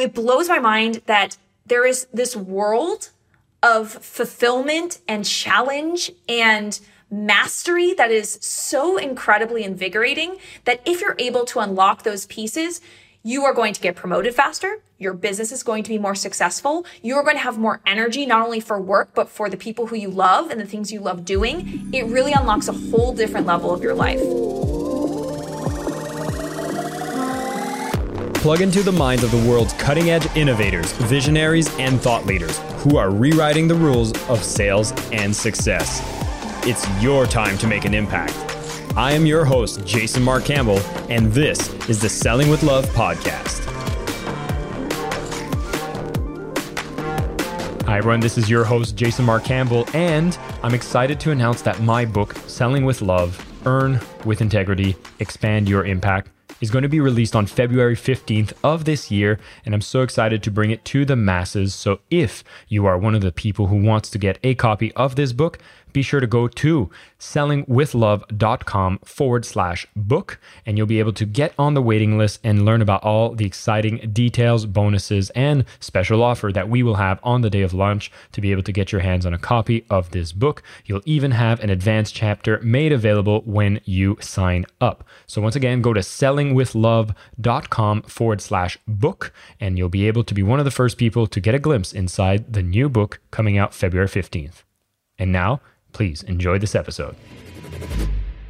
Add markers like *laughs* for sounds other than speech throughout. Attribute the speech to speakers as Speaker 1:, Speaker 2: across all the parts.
Speaker 1: it blows my mind that there is this world of fulfillment and challenge and mastery that is so incredibly invigorating that if you're able to unlock those pieces, you are going to get promoted faster. Your business is going to be more successful. You are going to have more energy, not only for work, but for the people who you love and the things you love doing. It really unlocks a whole different level of your life.
Speaker 2: Plug into the minds of the world's cutting edge innovators, visionaries, and thought leaders who are rewriting the rules of sales and success. It's your time to make an impact. I am your host, Jason Mark Campbell, and this is the Selling with Love podcast. Hi, everyone. This is your host, Jason Mark Campbell, and I'm excited to announce that my book, Selling with Love Earn with Integrity, Expand Your Impact, is going to be released on February 15th of this year, and I'm so excited to bring it to the masses. So, if you are one of the people who wants to get a copy of this book, be sure to go to sellingwithlove.com forward slash book, and you'll be able to get on the waiting list and learn about all the exciting details, bonuses, and special offer that we will have on the day of launch to be able to get your hands on a copy of this book. You'll even have an advanced chapter made available when you sign up. So, once again, go to sellingwithlove.com forward slash book, and you'll be able to be one of the first people to get a glimpse inside the new book coming out February 15th. And now, Please enjoy this episode.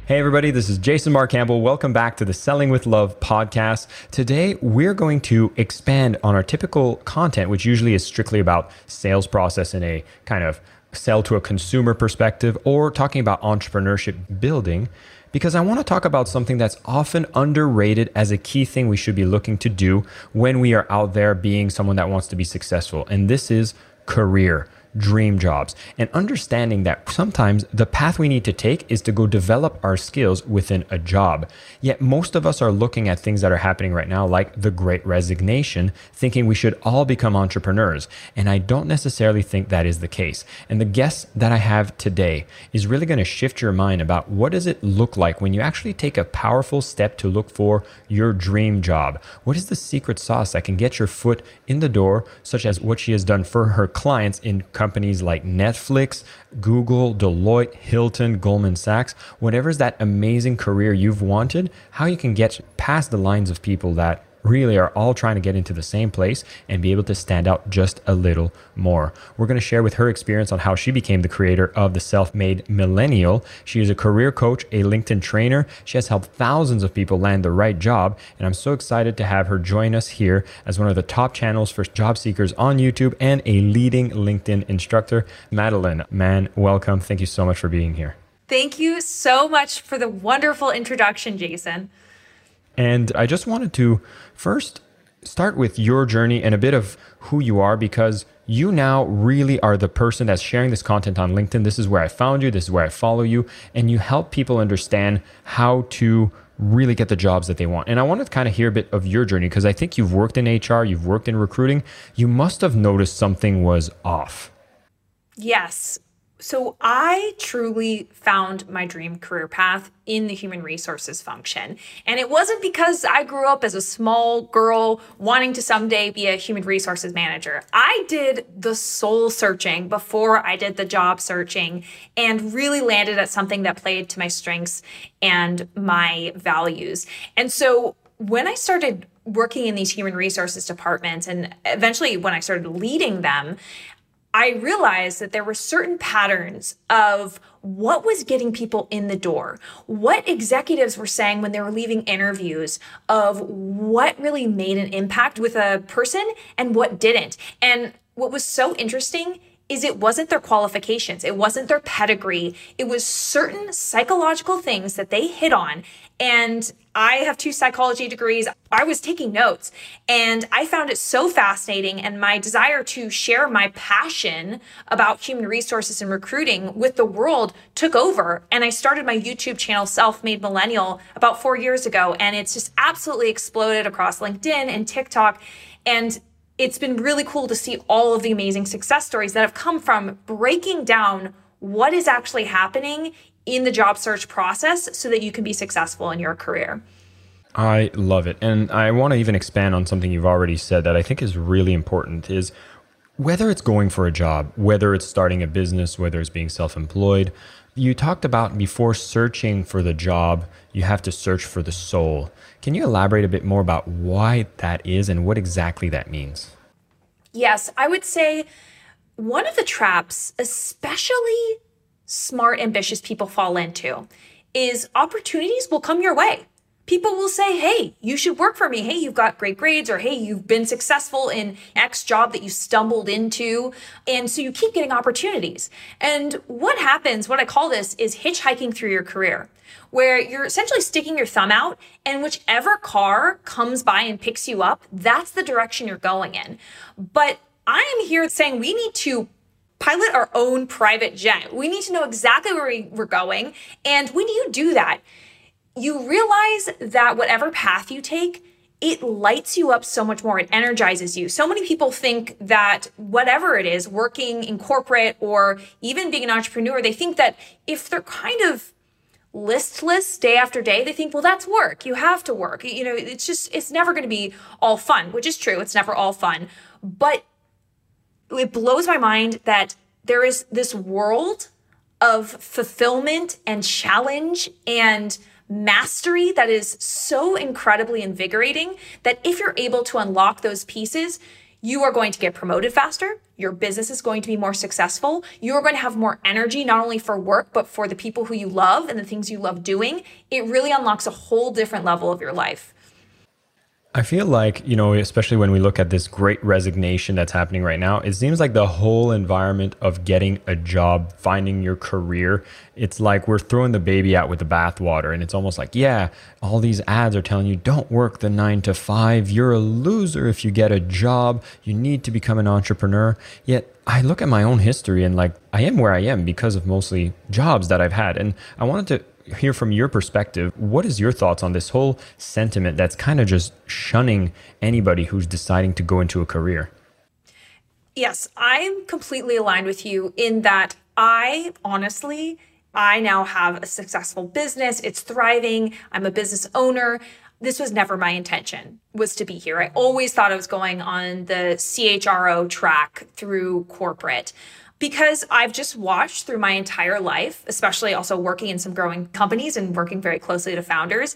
Speaker 2: Hey, everybody, this is Jason Mark Campbell. Welcome back to the Selling with Love podcast. Today, we're going to expand on our typical content, which usually is strictly about sales process in a kind of sell to a consumer perspective or talking about entrepreneurship building because I want to talk about something that's often underrated as a key thing we should be looking to do when we are out there being someone that wants to be successful. And this is career dream jobs and understanding that sometimes the path we need to take is to go develop our skills within a job. Yet most of us are looking at things that are happening right now, like the great resignation, thinking we should all become entrepreneurs. And I don't necessarily think that is the case. And the guest that I have today is really going to shift your mind about what does it look like when you actually take a powerful step to look for your dream job? What is the secret sauce that can get your foot in the door, such as what she has done for her clients in companies like Netflix, Google, Deloitte, Hilton, Goldman Sachs, whatever's that amazing career you've wanted, how you can get past the lines of people that really are all trying to get into the same place and be able to stand out just a little more. We're going to share with her experience on how she became the creator of the self made millennial. She is a career coach, a LinkedIn trainer. She has helped thousands of people land the right job. And I'm so excited to have her join us here as one of the top channels for job seekers on YouTube and a leading LinkedIn instructor. Madeline Mann, welcome. Thank you so much for being here.
Speaker 1: Thank you so much for the wonderful introduction, Jason.
Speaker 2: And I just wanted to first start with your journey and a bit of who you are because you now really are the person that's sharing this content on LinkedIn. This is where I found you, this is where I follow you, and you help people understand how to really get the jobs that they want. And I want to kind of hear a bit of your journey because I think you've worked in HR, you've worked in recruiting. You must have noticed something was off.
Speaker 1: Yes. So I truly found my dream career path in the human resources function. And it wasn't because I grew up as a small girl wanting to someday be a human resources manager. I did the soul searching before I did the job searching and really landed at something that played to my strengths and my values. And so when I started working in these human resources departments and eventually when I started leading them, I realized that there were certain patterns of what was getting people in the door, what executives were saying when they were leaving interviews, of what really made an impact with a person and what didn't. And what was so interesting is it wasn't their qualifications, it wasn't their pedigree, it was certain psychological things that they hit on. And I have two psychology degrees. I was taking notes and I found it so fascinating. And my desire to share my passion about human resources and recruiting with the world took over. And I started my YouTube channel, Self Made Millennial, about four years ago. And it's just absolutely exploded across LinkedIn and TikTok. And it's been really cool to see all of the amazing success stories that have come from breaking down what is actually happening in the job search process so that you can be successful in your career.
Speaker 2: I love it. And I want to even expand on something you've already said that I think is really important is whether it's going for a job, whether it's starting a business, whether it's being self-employed, you talked about before searching for the job, you have to search for the soul. Can you elaborate a bit more about why that is and what exactly that means?
Speaker 1: Yes, I would say one of the traps, especially smart, ambitious people fall into, is opportunities will come your way people will say, Hey, you should work for me. Hey, you've got great grades, or Hey, you've been successful in X job that you stumbled into. And so you keep getting opportunities. And what happens, what I call this is hitchhiking through your career, where you're essentially sticking your thumb out and whichever car comes by and picks you up, that's the direction you're going in. But I am here saying we need to pilot our own private jet. We need to know exactly where we, we're going. And when you do that, you realize that whatever path you take, it lights you up so much more. It energizes you. So many people think that whatever it is, working in corporate or even being an entrepreneur, they think that if they're kind of listless day after day, they think, well, that's work. You have to work. You know, it's just, it's never going to be all fun, which is true. It's never all fun. But it blows my mind that there is this world of fulfillment and challenge and mastery that is so incredibly invigorating that if you're able to unlock those pieces, you are going to get promoted faster. Your business is going to be more successful. You are going to have more energy, not only for work, but for the people who you love and the things you love doing. It really unlocks a whole different level of your life.
Speaker 2: I feel like, you know, especially when we look at this great resignation that's happening right now, it seems like the whole environment of getting a job, finding your career, it's like we're throwing the baby out with the bathwater. And it's almost like, yeah, all these ads are telling you don't work the nine to five. You're a loser if you get a job. You need to become an entrepreneur. Yet I look at my own history and like I am where I am because of mostly jobs that I've had. And I wanted to hear from your perspective. What is your thoughts on this whole sentiment that's kind of just shunning anybody who's deciding to go into a career?
Speaker 1: Yes, I'm completely aligned with you in that I honestly, I now have a successful business. It's thriving. I'm a business owner. This was never my intention was to be here. I always thought I was going on the CHRO track through corporate because I've just watched through my entire life, especially also working in some growing companies and working very closely to founders,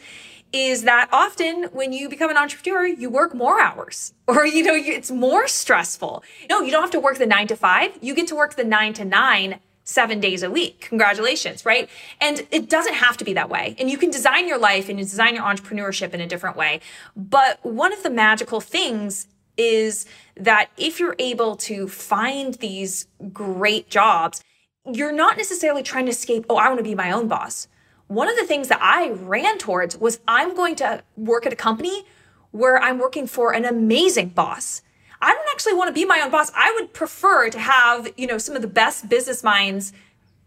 Speaker 1: is that often when you become an entrepreneur, you work more hours *laughs* or, you know, it's more stressful. No, you don't have to work the nine to five. You get to work the nine to nine seven days a week. Congratulations, right? And it doesn't have to be that way. And you can design your life and you design your entrepreneurship in a different way. But one of the magical things is that if you're able to find these great jobs, you're not necessarily trying to escape, oh, I want to be my own boss. One of the things that I ran towards was I'm going to work at a company where I'm working for an amazing boss. I don't actually want to be my own boss. I would prefer to have, you know, some of the best business minds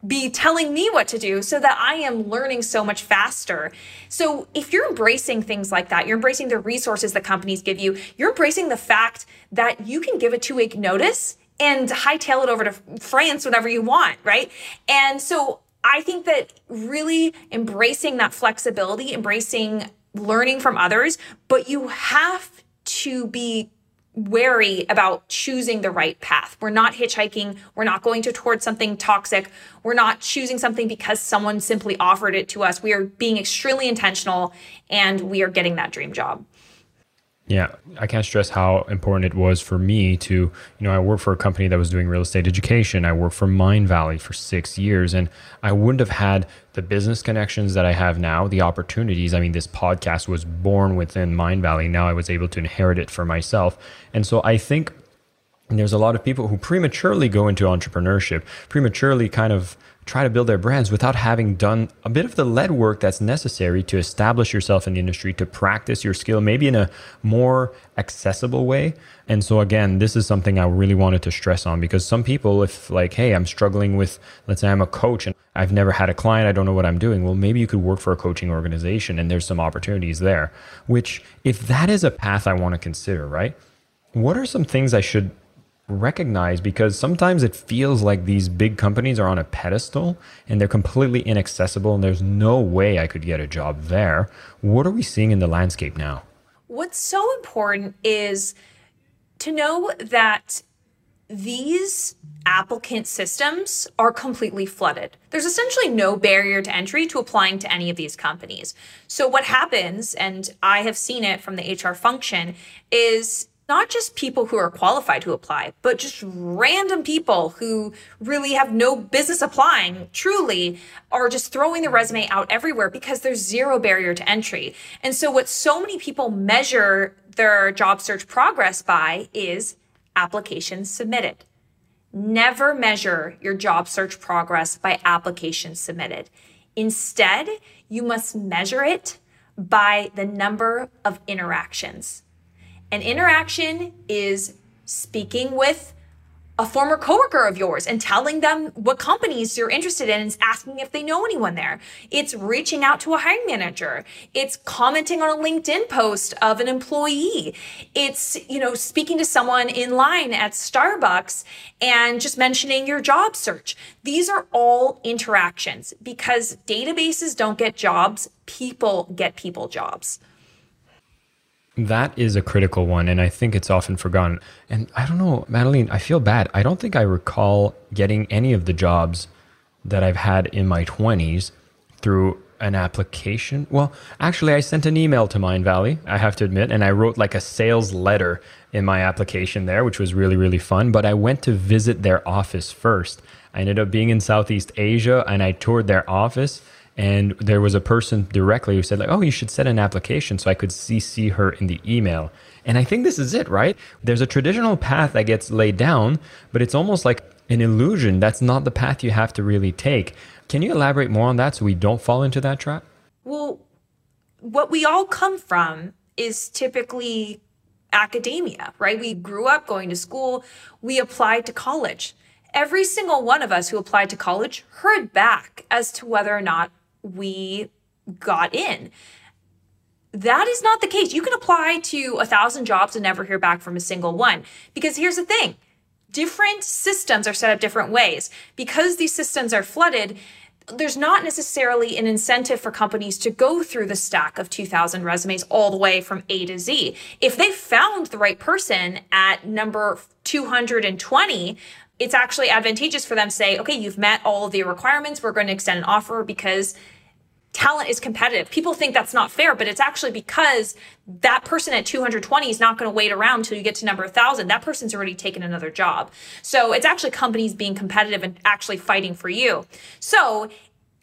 Speaker 1: be telling me what to do so that I am learning so much faster. So if you're embracing things like that, you're embracing the resources that companies give you, you're embracing the fact that you can give a two week notice and hightail it over to France whenever you want, right? And so I think that really embracing that flexibility, embracing learning from others, but you have to be wary about choosing the right path. We're not hitchhiking. We're not going to towards something toxic. We're not choosing something because someone simply offered it to us. We are being extremely intentional and we are getting that dream job.
Speaker 2: Yeah, I can't stress how important it was for me to, you know, I worked for a company that was doing real estate education. I worked for Mindvalley for six years, and I wouldn't have had the business connections that I have now, the opportunities. I mean, this podcast was born within Mindvalley. Now I was able to inherit it for myself. And so I think there's a lot of people who prematurely go into entrepreneurship, prematurely kind of try to build their brands without having done a bit of the lead work that's necessary to establish yourself in the industry, to practice your skill, maybe in a more accessible way. And so, again, this is something I really wanted to stress on because some people, if like, hey, I'm struggling with, let's say I'm a coach and I've never had a client, I don't know what I'm doing. Well, maybe you could work for a coaching organization and there's some opportunities there, which, if that is a path I want to consider, right? What are some things I should recognize because sometimes it feels like these big companies are on a pedestal and they're completely inaccessible and there's no way I could get a job there. What are we seeing in the landscape now?
Speaker 1: What's so important is to know that these applicant systems are completely flooded. There's essentially no barrier to entry to applying to any of these companies. So, what happens, and I have seen it from the HR function, is not just people who are qualified to apply, but just random people who really have no business applying, truly, are just throwing the resume out everywhere because there's zero barrier to entry. And so, what so many people measure their job search progress by is applications submitted. Never measure your job search progress by applications submitted. Instead, you must measure it by the number of interactions. An interaction is speaking with a former coworker of yours and telling them what companies you're interested in and asking if they know anyone there. It's reaching out to a hiring manager. It's commenting on a LinkedIn post of an employee. It's, you know, speaking to someone in line at Starbucks and just mentioning your job search. These are all interactions because databases don't get jobs, people get people jobs.
Speaker 2: That is a critical one, and I think it's often forgotten. And I don't know, Madeline, I feel bad. I don't think I recall getting any of the jobs that I've had in my 20s through an application. Well, actually, I sent an email to Mindvalley, I have to admit, and I wrote like a sales letter in my application there, which was really, really fun. But I went to visit their office first. I ended up being in Southeast Asia and I toured their office and there was a person directly who said like oh you should set an application so i could cc her in the email. And i think this is it right? There's a traditional path that gets laid down but it's almost like an illusion. That's not the path you have to really take. Can you elaborate more on that so we don't fall into that trap?
Speaker 1: Well what we all come from is typically academia right? We grew up going to school. We applied to college. Every single one of us who applied to college heard back as to whether or not we got in. That is not the case. You can apply to a thousand jobs and never hear back from a single one. Because here's the thing different systems are set up different ways. Because these systems are flooded, there's not necessarily an incentive for companies to go through the stack of 2000 resumes all the way from A to Z. If they found the right person at number 220, it's actually advantageous for them to say, okay, you've met all of the requirements. We're going to extend an offer because talent is competitive. People think that's not fair, but it's actually because that person at 220 is not going to wait around until you get to number 1000. That person's already taken another job. So it's actually companies being competitive and actually fighting for you. So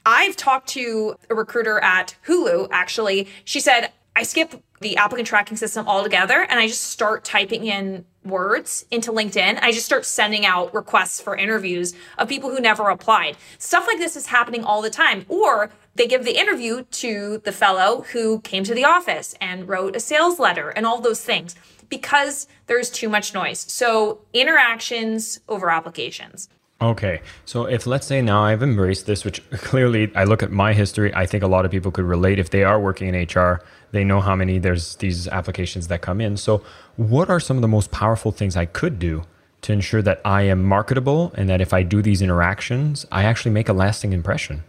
Speaker 1: I've talked to a recruiter at Hulu, actually. She said, I skip the applicant tracking system altogether and I just start typing in words into LinkedIn. I just start sending out requests for interviews of people who never applied. Stuff like this is happening all the time. Or they give the interview to the fellow who came to the office and wrote a sales letter and all those things because there's too much noise. So interactions over applications.
Speaker 2: Okay. So if let's say now I've embraced this, which *laughs* clearly I look at my history, I think a lot of people could relate if they are working in HR, they know how many there's these applications that come in. So what are some of the most powerful things I could do to ensure that I am marketable and that if I do these interactions, I actually make a lasting impression?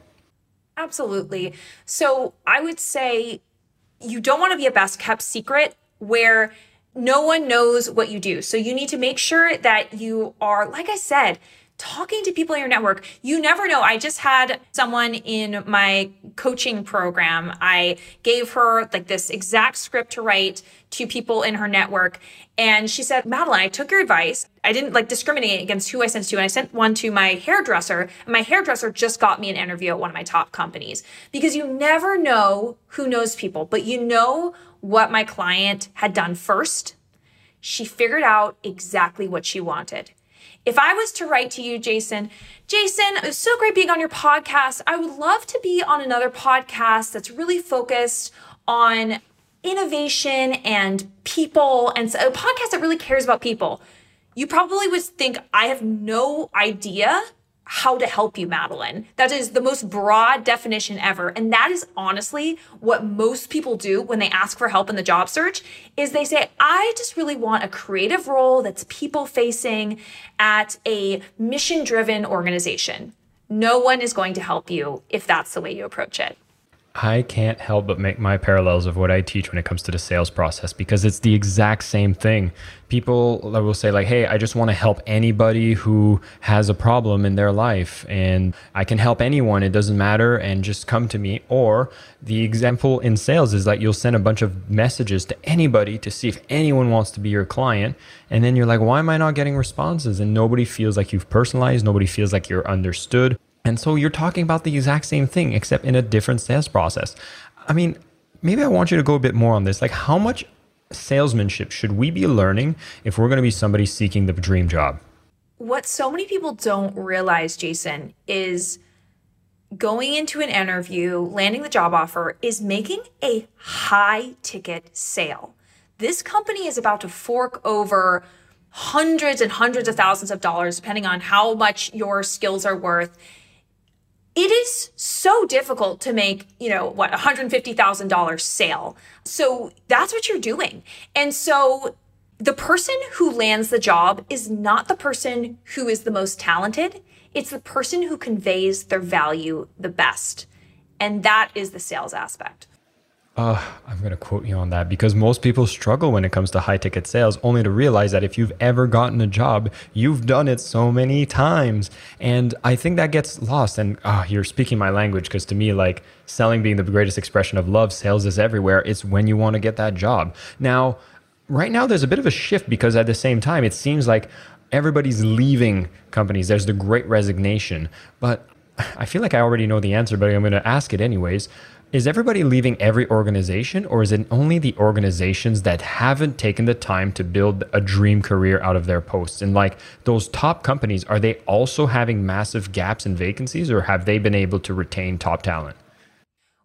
Speaker 1: Absolutely. So I would say you don't want to be a best kept secret where no one knows what you do. So you need to make sure that you are, like I said, talking to people in your network. You never know. I just had someone in my coaching program. I gave her like this exact script to write to people in her network. And she said, Madeline, I took your advice. I didn't like discriminate against who I sent to. And I sent one to my hairdresser. And my hairdresser just got me an interview at one of my top companies because you never know who knows people, but you know what my client had done first. She figured out exactly what she wanted if I was to write to you, Jason, Jason, it was so great being on your podcast. I would love to be on another podcast that's really focused on innovation and people and so a podcast that really cares about people. You probably would think I have no idea how to help you, Madeline. That is the most broad definition ever. And that is honestly what most people do when they ask for help in the job search is they say, I just really want a creative role that's people facing at a mission driven organization. No one is going to help you if that's the way you approach it.
Speaker 2: I can't help but make my parallels of what I teach when it comes to the sales process because it's the exact same thing. People will say, like, hey, I just want to help anybody who has a problem in their life and I can help anyone. It doesn't matter and just come to me. Or the example in sales is like you'll send a bunch of messages to anybody to see if anyone wants to be your client. And then you're like, why am I not getting responses? And nobody feels like you've personalized, nobody feels like you're understood. And so you're talking about the exact same thing, except in a different sales process. I mean, maybe I want you to go a bit more on this. Like, how much salesmanship should we be learning if we're going to be somebody seeking the dream job?
Speaker 1: What so many people don't realize, Jason, is going into an interview, landing the job offer, is making a high ticket sale. This company is about to fork over hundreds and hundreds of thousands of dollars, depending on how much your skills are worth it is so difficult to make, you know, what, $150,000 sale. So that's what you're doing. And so the person who lands the job is not the person who is the most talented. It's the person who conveys their value the best. And that is the sales aspect.
Speaker 2: Uh, I'm going to quote you on that because most people struggle when it comes to high ticket sales, only to realize that if you've ever gotten a job, you've done it so many times. And I think that gets lost. And oh, you're speaking my language because to me, like selling being the greatest expression of love, sales is everywhere. It's when you want to get that job. Now, right now, there's a bit of a shift because at the same time, it seems like everybody's leaving companies. There's the great resignation. But I feel like I already know the answer, but I'm going to ask it anyways is everybody leaving every organization, or is it only the organizations that haven't taken the time to build a dream career out of their posts? And like those top companies, are they also having massive gaps and vacancies, or have they been able to retain top talent?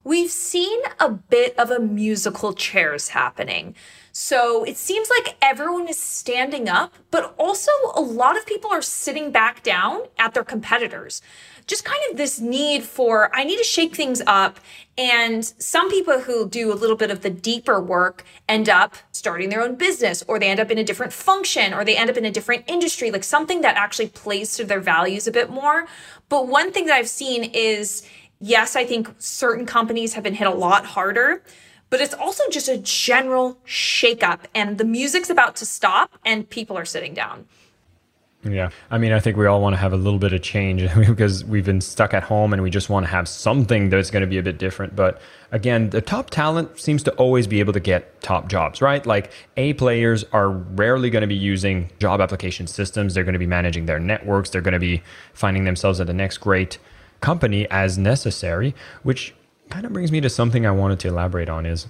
Speaker 1: We've seen a bit of a musical chairs happening. So it seems like everyone is standing up, but also a lot of people are sitting back down at their competitors just kind of this need for I need to shake things up. And some people who do a little bit of the deeper work end up starting their own business, or they end up in a different function, or they end up in a different industry, like something that actually plays to their values a bit more. But one thing that I've seen is yes, I think certain companies have been hit a lot harder but it's also just a general shakeup and the music's about to stop and people are sitting down.
Speaker 2: Yeah. I mean, I think we all want to have a little bit of change *laughs* because we've been stuck at home and we just want to have something that's going to be a bit different. But again, the top talent seems to always be able to get top jobs, right? Like A players are rarely going to be using job application systems. They're going to be managing their networks. They're going to be finding themselves at the next great company as necessary, which kind of brings me to something I wanted to elaborate on is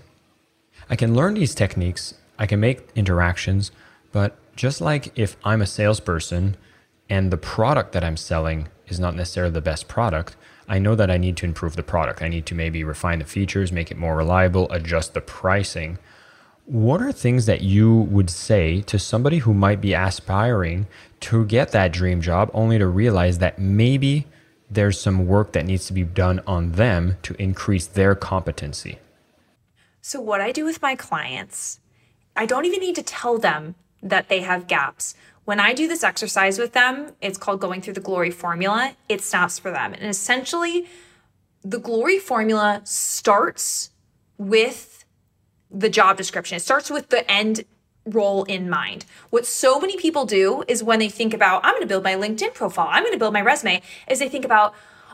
Speaker 2: I can learn these techniques. I can make interactions, but just like if I'm a salesperson and the product that I'm selling is not necessarily the best product, I know that I need to improve the product. I need to maybe refine the features, make it more reliable, adjust the pricing. What are things that you would say to somebody who might be aspiring to get that dream job only to realize that maybe there's some work that needs to be done on them to increase their competency?
Speaker 1: So, what I do with my clients, I don't even need to tell them that they have gaps. When I do this exercise with them, it's called going through the glory formula. It stops for them. And essentially, the glory formula starts with the job description. It starts with the end role in mind. What so many people do is when they think about, I'm going to build my LinkedIn profile, I'm going to build my resume, is they think about,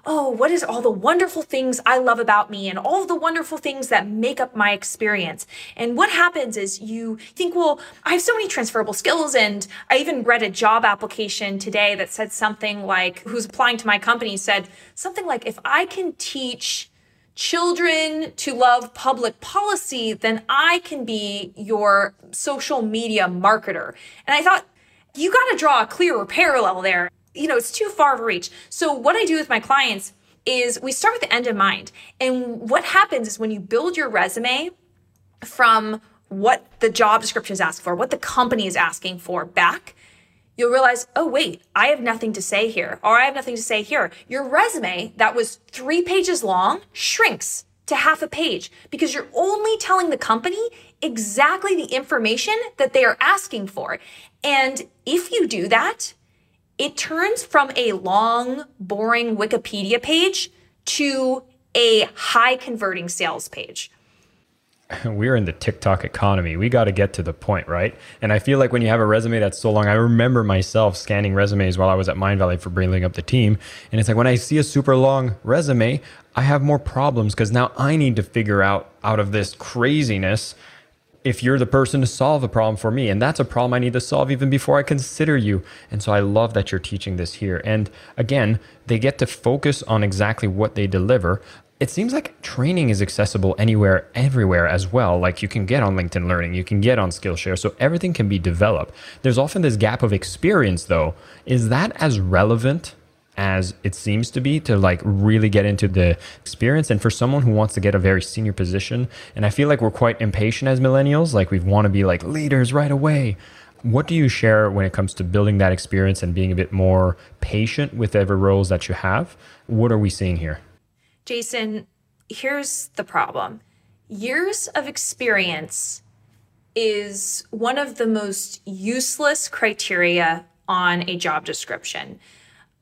Speaker 1: oh, what is all the wonderful things I love about me and all the wonderful things that make up my experience. And what happens is you think, well, I have so many transferable skills. And I even read a job application today that said something like, who's applying to my company said something like, if I can teach children to love public policy, then I can be your social media marketer. And I thought, you got to draw a clearer parallel there you know, it's too far of a reach. So what I do with my clients is we start with the end in mind. And what happens is when you build your resume from what the job description is asking for, what the company is asking for back, you'll realize, oh, wait, I have nothing to say here, or I have nothing to say here. Your resume that was three pages long shrinks to half a page because you're only telling the company exactly the information that they are asking for. And if you do that, it turns from a long, boring Wikipedia page to a high converting sales page. *laughs*
Speaker 2: we're in the TikTok economy. We got to get to the point, right? And I feel like when you have a resume that's so long, I remember myself scanning resumes while I was at Mindvalley for bringing up the team. And it's like when I see a super long resume, I have more problems because now I need to figure out out of this craziness if you're the person to solve a problem for me. And that's a problem I need to solve even before I consider you. And so I love that you're teaching this here. And again, they get to focus on exactly what they deliver it seems like training is accessible anywhere, everywhere as well. Like you can get on LinkedIn Learning, you can get on Skillshare, so everything can be developed. There's often this gap of experience, though. Is that as relevant as it seems to be to like really get into the experience? And for someone who wants to get a very senior position, and I feel like we're quite impatient as millennials, like we want to be like leaders right away. What do you share when it comes to building that experience and being a bit more patient with every roles that you have? What are we seeing here?
Speaker 1: Jason, here's the problem years of experience is one of the most useless criteria on a job description.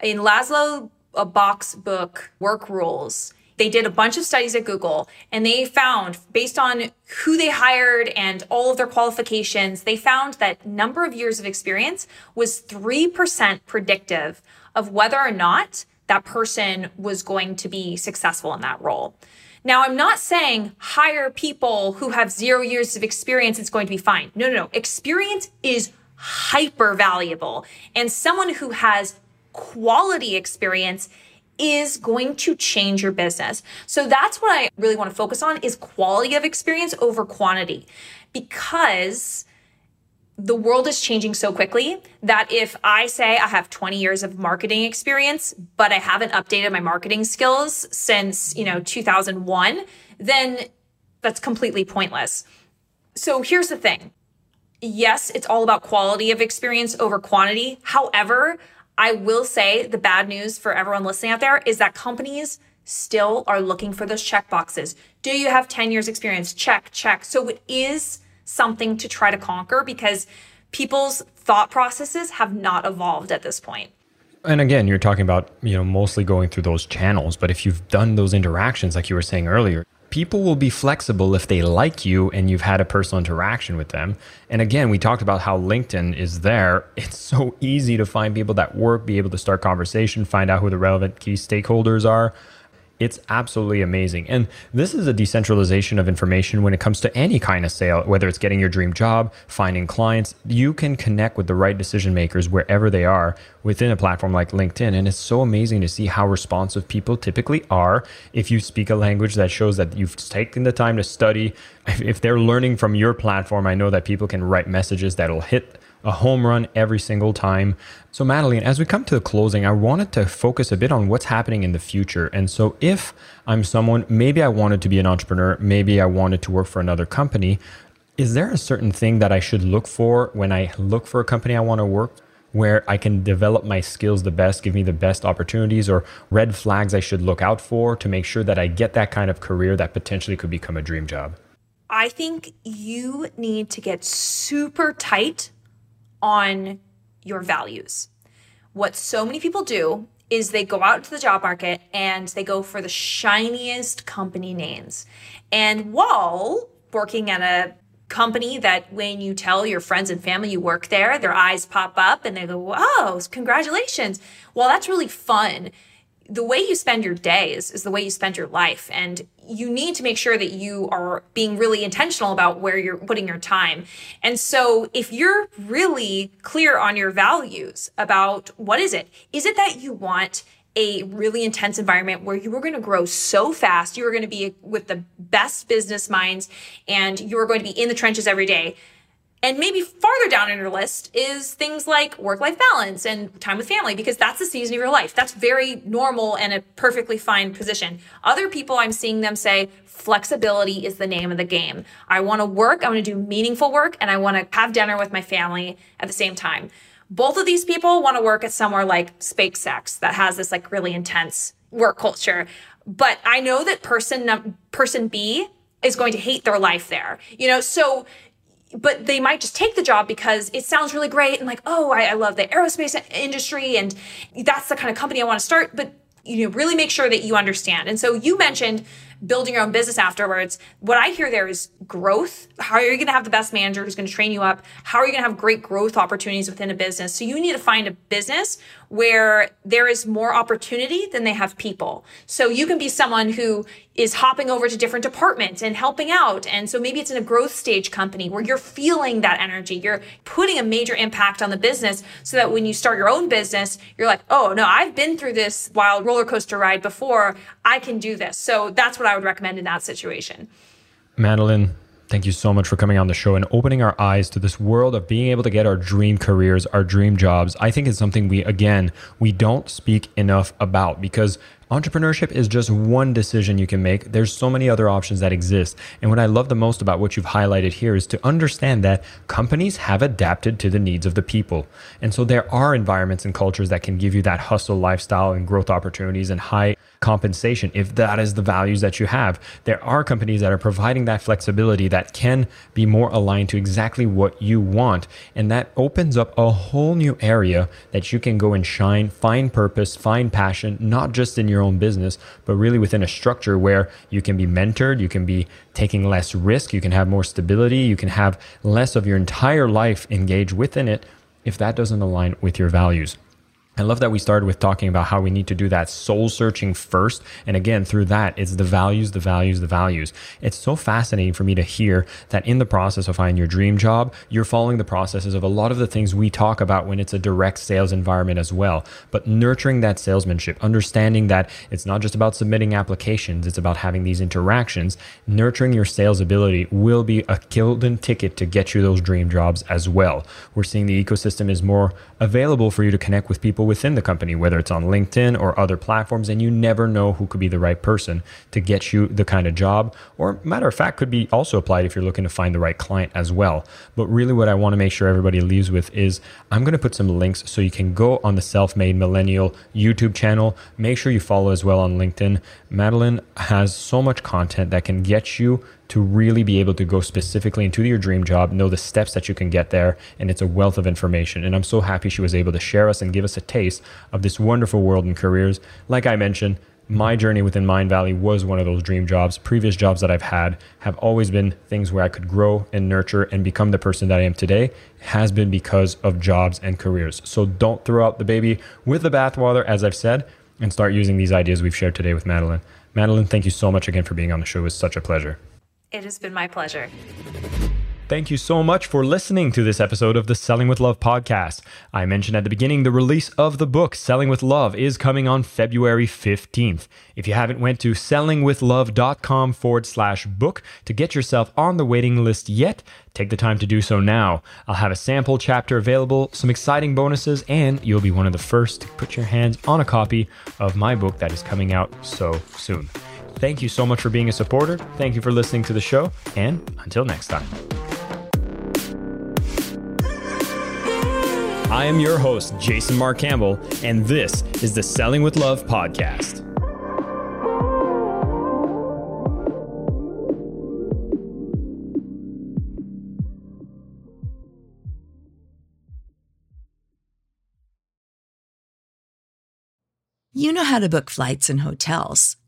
Speaker 1: In Laszlo Bock's book, Work Rules, they did a bunch of studies at Google and they found, based on who they hired and all of their qualifications, they found that number of years of experience was 3% predictive of whether or not that person was going to be successful in that role. Now, I'm not saying hire people who have zero years of experience, it's going to be fine. No, no, no. Experience is hyper valuable. And someone who has quality experience is going to change your business. So that's what I really want to focus on is quality of experience over quantity because the world is changing so quickly that if I say I have 20 years of marketing experience, but I haven't updated my marketing skills since, you know, 2001, then that's completely pointless. So here's the thing. Yes, it's all about quality of experience over quantity. However, I will say the bad news for everyone listening out there is that companies still are looking for those check boxes. Do you have 10 years experience? Check, check. So it is something to try to conquer because people's thought processes have not evolved at this point.
Speaker 2: And again, you're talking about, you know, mostly going through those channels, but if you've done those interactions like you were saying earlier, people will be flexible if they like you and you've had a personal interaction with them. And again, we talked about how LinkedIn is there. *laughs* It's so easy to find people that work, be able to start conversation, find out who the relevant key stakeholders are. It's absolutely amazing. And this is a decentralization of information when it comes to any kind of sale, whether it's getting your dream job, finding clients. You can connect with the right decision makers wherever they are within a platform like LinkedIn. And it's so amazing to see how responsive people typically are if you speak a language that shows that you've taken the time to study. If they're learning from your platform, I know that people can write messages that'll hit a home run every single time. So, Madeline, as we come to the closing, I wanted to focus a bit on what's happening in the future. And so, if I'm someone, maybe I wanted to be an entrepreneur, maybe I wanted to work for another company, is there a certain thing that I should look for when I look for a company I want to work? Where I can develop my skills the best, give me the best opportunities, or red flags I should look out for to make sure that I get that kind of career that potentially could become a dream job?
Speaker 1: I think you need to get super tight on your values. What so many people do is they go out into the job market and they go for the shiniest company names. And while working at a company that when you tell your friends and family you work there, their eyes pop up and they go, "Wow, congratulations." Well, that's really fun the way you spend your days is the way you spend your life. And you need to make sure that you are being really intentional about where you're putting your time. And so if you're really clear on your values about what is it? Is it that you want a really intense environment where you are going to grow so fast, you are going to be with the best business minds, and you are going to be in the trenches every day? And maybe farther down in your list is things like work life balance and time with family, because that's the season of your life. That's very normal and a perfectly fine position. Other people, I'm seeing them say flexibility is the name of the game. I want to work, I want to do meaningful work, and I want to have dinner with my family at the same time. both of these people want to work at somewhere like SpaceX that has this like really intense work culture. But I know that person person B is going to hate their life there. You know, so but they might just take the job because it sounds really great and like, oh, I, I love the aerospace industry and that's the kind of company I want to start. But you know, really make sure that you understand. And so you mentioned building your own business afterwards. What I hear there is growth. How are you going to have the best manager who's going to train you up? How are you going to have great growth opportunities within a business? So you need to find a business where there is more opportunity than they have people. So you can be someone who is hopping over to different departments and helping out. And so maybe it's in a growth stage company where you're feeling that energy. You're putting a major impact on the business so that when you start your own business, you're like, oh, no, I've been through this wild roller coaster ride before. I can do this. So that's what I would recommend in that situation.
Speaker 2: Madeline, Thank you so much for coming on the show and opening our eyes to this world of being able to get our dream careers, our dream jobs. I think it's something we, again, we don't speak enough about because Entrepreneurship is just one decision you can make. There's so many other options that exist. And what I love the most about what you've highlighted here is to understand that companies have adapted to the needs of the people. And so there are environments and cultures that can give you that hustle lifestyle and growth opportunities and high compensation if that is the values that you have. There are companies that are providing that flexibility that can be more aligned to exactly what you want. And that opens up a whole new area that you can go and shine, find purpose, find passion, not just in your own business, but really within a structure where you can be mentored, you can be taking less risk, you can have more stability, you can have less of your entire life engaged within it if that doesn't align with your values. I love that we started with talking about how we need to do that soul searching first. And again, through that, it's the values, the values, the values. It's so fascinating for me to hear that in the process of finding your dream job, you're following the processes of a lot of the things we talk about when it's a direct sales environment as well. But nurturing that salesmanship, understanding that it's not just about submitting applications, it's about having these interactions. Nurturing your sales ability will be a golden ticket to get you those dream jobs as well. We're seeing the ecosystem is more available for you to connect with people within the company, whether it's on LinkedIn or other platforms, and you never know who could be the right person to get you the kind of job, or matter of fact, could be also applied if you're looking to find the right client as well. But really, what I want to make sure everybody leaves with is I'm going to put some links so you can go on the Self Made Millennial YouTube channel. Make sure you follow as well on LinkedIn. Madeline has so much content that can get you to really be able to go specifically into your dream job, know the steps that you can get there, and it's a wealth of information. And I'm so happy she was able to share us and give us a taste of this wonderful world and careers. Like I mentioned, my journey within Mindvalley was one of those dream jobs. Previous jobs that I've had have always been things where I could grow and nurture and become the person that I am today, has been because of jobs and careers. So don't throw out the baby with the bathwater, as I've said, and start using these ideas we've shared today with Madeline. Madeline, thank you so much again for being on the show. It was such a pleasure.
Speaker 1: It has been my pleasure.
Speaker 2: Thank you so much for listening to this episode of the Selling with Love podcast. I mentioned at the beginning the release of the book Selling with Love is coming on February 15th. If you haven't went to sellingwithlove.com forward slash book to get yourself on the waiting list yet, take the time to do so now. I'll have a sample chapter available, some exciting bonuses, and you'll be one of the first to put your hands on a copy of my book that is coming out so soon. Thank you so much for being a supporter. Thank you for listening to the show. And until next time. I am your host, Jason Mark Campbell, and this is the Selling with Love podcast.
Speaker 3: You know how to book flights and hotels.